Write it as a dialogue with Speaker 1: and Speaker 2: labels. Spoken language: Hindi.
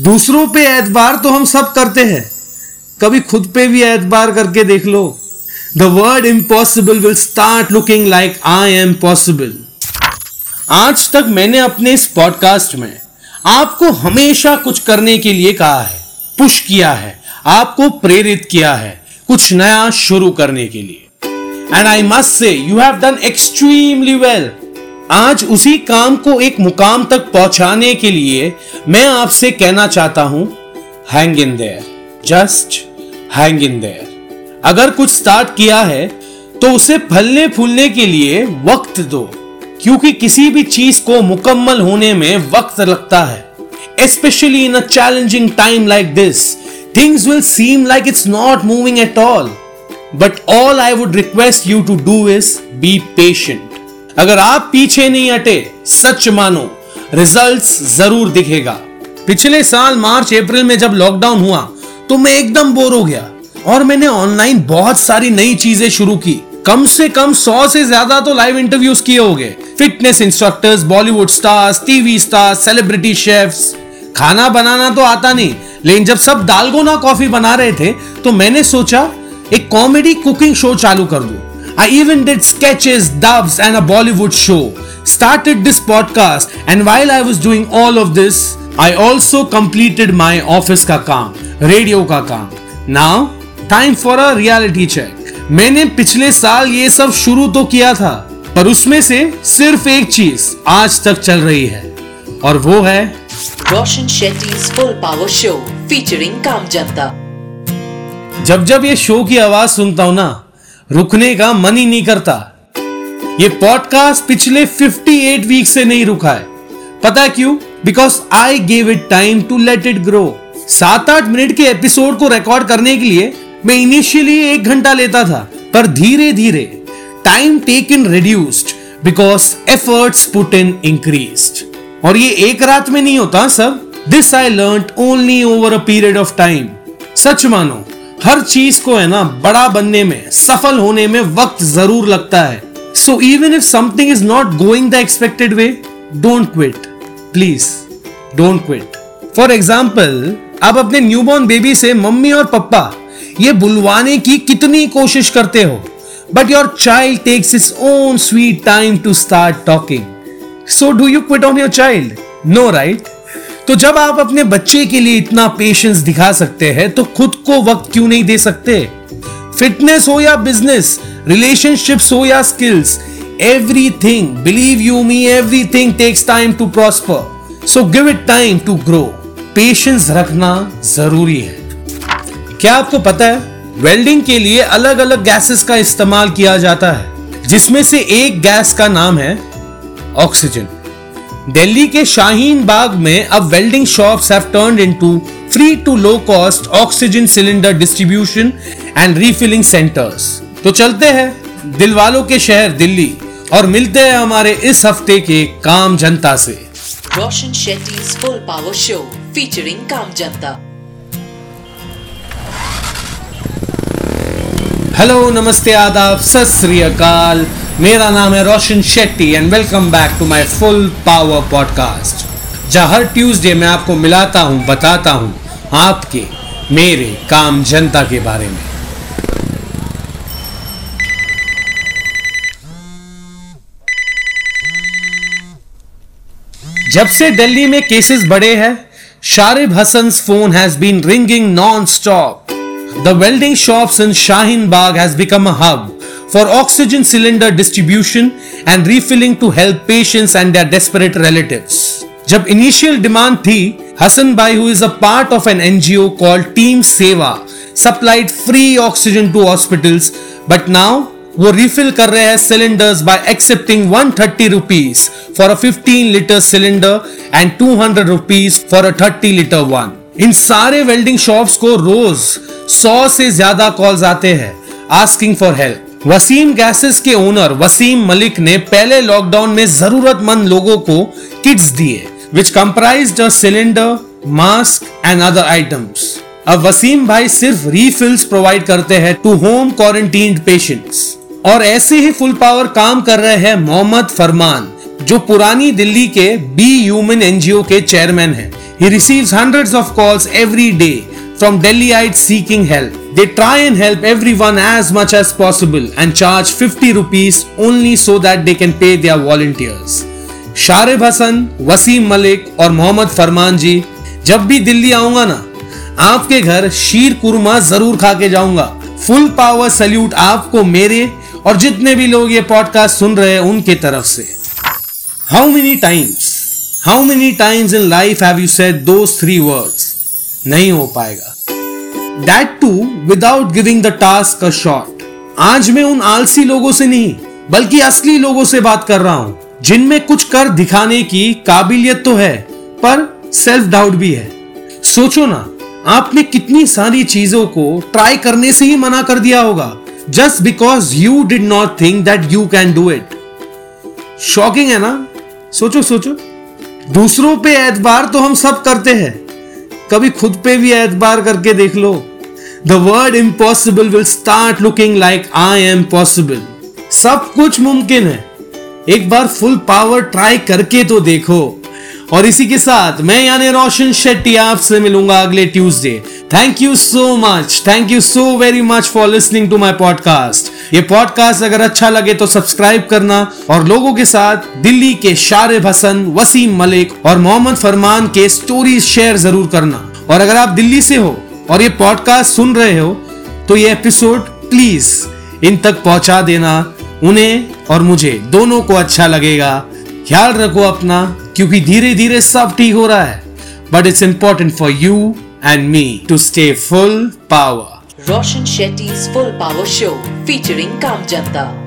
Speaker 1: दूसरों पे एतबार तो हम सब करते हैं। कभी खुद पे भी एतबार करके देख लो। The word impossible will start looking like I am possible आज तक मैंने अपने इस पॉडकास्ट में आपको हमेशा कुछ करने के लिए कहा है। पुश किया है। आपको प्रेरित किया है कुछ नया शुरू करने के लिए। And I must say you have done extremely well आज उसी काम को एक मुकाम तक पहुँचाने के लिए मैं आपसे कहना चाहता हूँ hang in there just hang in there अगर कुछ स्टार्ट किया है तो उसे फलने फूलने के लिए वक्त दो, क्योंकि किसी भी चीज़ को मुकम्मल होने में वक्त लगता है। Specially in a challenging time like this things will seem like it's not moving at all but all I would request you to do is be patient अगर आप पीछे नहीं हटे, सच मानो रिजल्ट्स ज़रूर दिखेगा। पिछले साल मार्च, अप्रैल में जब लॉकडाउन हुआ तो मैं एकदम बोर हो गया और मैंने ऑनलाइन बहुत सारी नई चीज़ें शुरू की। कम से कम सौ से ज़्यादा तो लाइव इंटरव्यूज़ किए हो गए fitness instructors Bollywood stars TV stars celebrity chefs खाना बनाना तो आता नहीं, लेकिन जब सब दालगोना कॉफ़ी बना रहे थे तो मैंने सोचा, एक कॉमेडी कुकिंग शो चालू कर दूँ। I even did sketches, dubs, and a Bollywood show. Started this podcast, and while I was doing all of this, I also completed my office ka kaam, radio ka kaam. Now, time for a reality check. मैंने पिछले साल ये सब शुरू तो किया था पर उसमें से सिर्फ़ एक चीज़ आज तक चल रही है और वो है
Speaker 2: Roshan Shetty full power show featuring काम जनता
Speaker 1: जब जब ये शो की आवाज़ सुनता हूँ ना रुकने का मन ही नहीं करता। ये पॉडकास्ट पिछले 58 वीक से नहीं रुका है। पता क्यों? Because I gave it time to let it grow सात आठ मिनट के एपिसोड को रिकॉर्ड करने के लिए मैं इनिशियली एक घंटा लेता था, पर धीरे धीरे time take in reduced because efforts put in increase और ये एक रात में नहीं होता, सब। This I learn only over a period of time सच मानो हर चीज़ को, है ना, बड़ा बनने में, सफल होने में वक्त ज़रूर लगता है। So even if something is not going the expected way don't quit please don't quit for example आप अपने न्यूबॉर्न बेबी से मम्मी और पप्पा, ये बुलवाने की कितनी कोशिश करते हो? But your child takes its own sweet time to start talking so do you quit on your child no right तो जब आप अपने बच्चे के लिए इतना पेशेंस दिखा सकते हैं तो खुद को वक्त क्यों नहीं दे सकते? फिटनेस हो या बिज़नेस रिलेशनशिप्स हो या skills everything believe you me everything takes time to prosper so give it time to grow patience रखना ज़रूरी है। क्या आपको पता है वेल्डिंग के लिए अलग अलग गैसेस का इस्तेमाल किया जाता है, जिसमें से एक गैस का नाम है ऑक्सीजन दिल्ली के शाहीन बाग में अब welding shops have turned into free to low cost oxygen cylinder distribution and refilling centres तो चलते हैं दिल वालों के शहर दिल्ली और मिलते हैं हमारे इस हफ़्ते के काम जनता से।
Speaker 2: Roshan Shetty full power show featuring काम जनता।
Speaker 1: हेलो नमस्ते आदाब सत मेरा नाम है Roshan Shetty and welcome back to my full power podcast जहाँ हर ट्यूसडे मैं आपको मिलाता हूँ, बताता हूँ आपके, मेरे काम जनता के बारे में। जब से दिल्ली में केसेस बढ़े हैं, Sharib Hasan phone has been ringing non stop the welding shops in Shaheen Bagh has become a hub. for oxygen cylinder distribution and refilling to help patients and their desperate relatives. जब इनिशियल डिमांड थी हसन भाई who is a part of an NGO call team Seva supplied free oxygen to hospital but now वो रिफिल कर रहे हैं cylinder by accepting one thirty rupees for a 15 litre cylinder and two hundred rupees for a 30 litre one in सारे वेल्डिंग शॉप को रोज सौ से ज़्यादा कॉल आते हैं asking for help Wasim gases के ओनर वसीम मलिक ने पहले लॉकडाउन में जरूरतमंद लोगों को किट्स दिए which comprise a cylinder mask and other items अब वसीम भाई सिर्फ़ रीफिल्स प्रोवाइड करते हैं टू होम क्वारंटीन पेशेंट्स और ऐसे ही फुल पावर काम कर रहे हैं मोहम्मद फरमान, जो पुरानी दिल्ली के बी ह्यूमन एनजीओ के चेयरमैन हैं। He receives of of every day from from eight seeking help. They try and help everyone as much as possible and charge 50 rupees only so that they can pay their volunteers. Sharib Hasan Wasim Malik और मोहम्मद फरमान जी, जब भी दिल्ली आऊँगा ना, आपके घर शीर कुरमा ज़रूर खा के जाऊँगा। फुल पावर सल्यूट आपको मेरे और जितने भी लोग ये पॉडकास्ट सुन रहे हैं उनके तरफ़ से। How many times how many times in life have you said those three words नहीं हो पाएगा। That too without giving the task a shot आज मैं उन आलसी लोगों से नहीं, बल्कि असली लोगों से बात कर रहा हूँ, जिनमें कुछ कर दिखाने की काबिलियत तो है, पर सेल्फ डाउट भी है। सोचो ना, आपने कितनी सारी चीज़ों को ट्राई करने से ही मना कर दिया होगा just because you did not think that you can do it shocking है ना? सोचो सोचो। दूसरों पे एतबार तो हम सब करते हैं। कभी खुद पे भी एतबार करके देख लो। The word impossible will start looking like I am possible सब कुछ मुमकिन है। एक बार फुल पावर ट्राई करके तो देखो। और इसी के साथ मैं यानी रोशन शेट्टी आपसे मिलूँगा अगले Tuesday thank you so much thank you so very much for listening to my podcast ये पॉडकास्ट अगर अच्छा लगे तो सब्सक्राइब करना और लोगों के साथ दिल्ली के शारिब हसन, वसीम मलिक और मोहम्मद फरमान के स्टोरीज शेयर ज़रूर करना। और अगर आप दिल्ली से हो और ये पॉडकास्ट सुन रहे हो तो ये एपिसोड प्लीज़ इन तक पहुँचा देना, उन्हें और मुझे। दोनों को अच्छा लगेगा। ख्याल रखो अपना, क्योंकि धीरे धीरे सब ठीक हो रहा है। But it's important for you and me to stay full power.
Speaker 2: Roshan Shetty's Full Power Show featuring Kamjanta.